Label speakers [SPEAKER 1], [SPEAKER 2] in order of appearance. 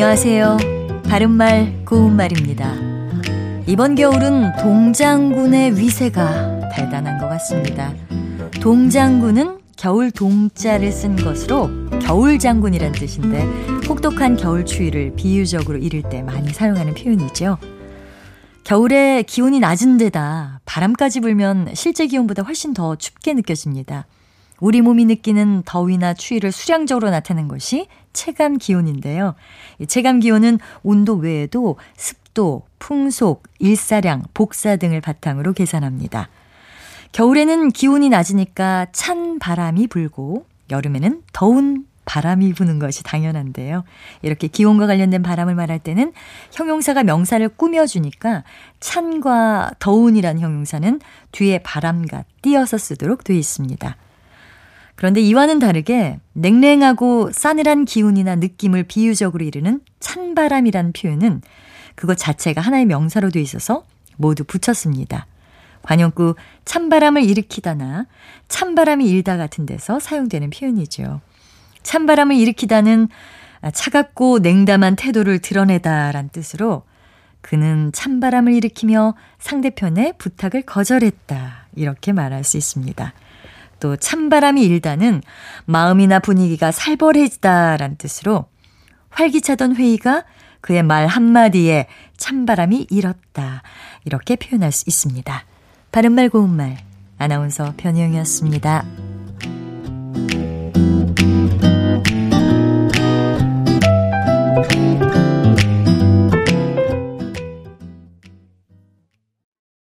[SPEAKER 1] 안녕하세요. 바른말 고운말입니다. 이번 겨울은 동장군의 위세가 대단한 것 같습니다. 동장군은 겨울 동자를 쓴 것으로 겨울 장군이란 뜻인데 혹독한 겨울 추위를 비유적으로 이를 때 많이 사용하는 표현이죠. 겨울에 기온이 낮은 데다 바람까지 불면 실제 기온보다 훨씬 더 춥게 느껴집니다. 우리 몸이 느끼는 더위나 추위를 수량적으로 나타낸 것이 체감 기온인데요. 체감 기온은 온도 외에도 습도, 풍속, 일사량, 복사 등을 바탕으로 계산합니다. 겨울에는 기온이 낮으니까 찬 바람이 불고 여름에는 더운 바람이 부는 것이 당연한데요. 이렇게 기온과 관련된 바람을 말할 때는 형용사가 명사를 꾸며주니까 찬과 더운이란 형용사는 뒤에 바람과 띄어서 쓰도록 되어 있습니다. 그런데 이와는 다르게 냉랭하고 싸늘한 기운이나 느낌을 비유적으로 이르는 찬바람이라는 표현은 그것 자체가 하나의 명사로 되어 있어서 모두 붙였습니다. 관용구 찬바람을 일으키다나 찬바람이 일다 같은 데서 사용되는 표현이죠. 찬바람을 일으키다는 차갑고 냉담한 태도를 드러내다란 뜻으로 그는 찬바람을 일으키며 상대편의 부탁을 거절했다. 이렇게 말할 수 있습니다. 또 찬바람이 일다는 마음이나 분위기가 살벌해지다란 뜻으로 활기차던 회의가 그의 말 한마디에 찬바람이 일었다. 이렇게 표현할 수 있습니다. 바른말 고운말 아나운서 변희영이었습니다.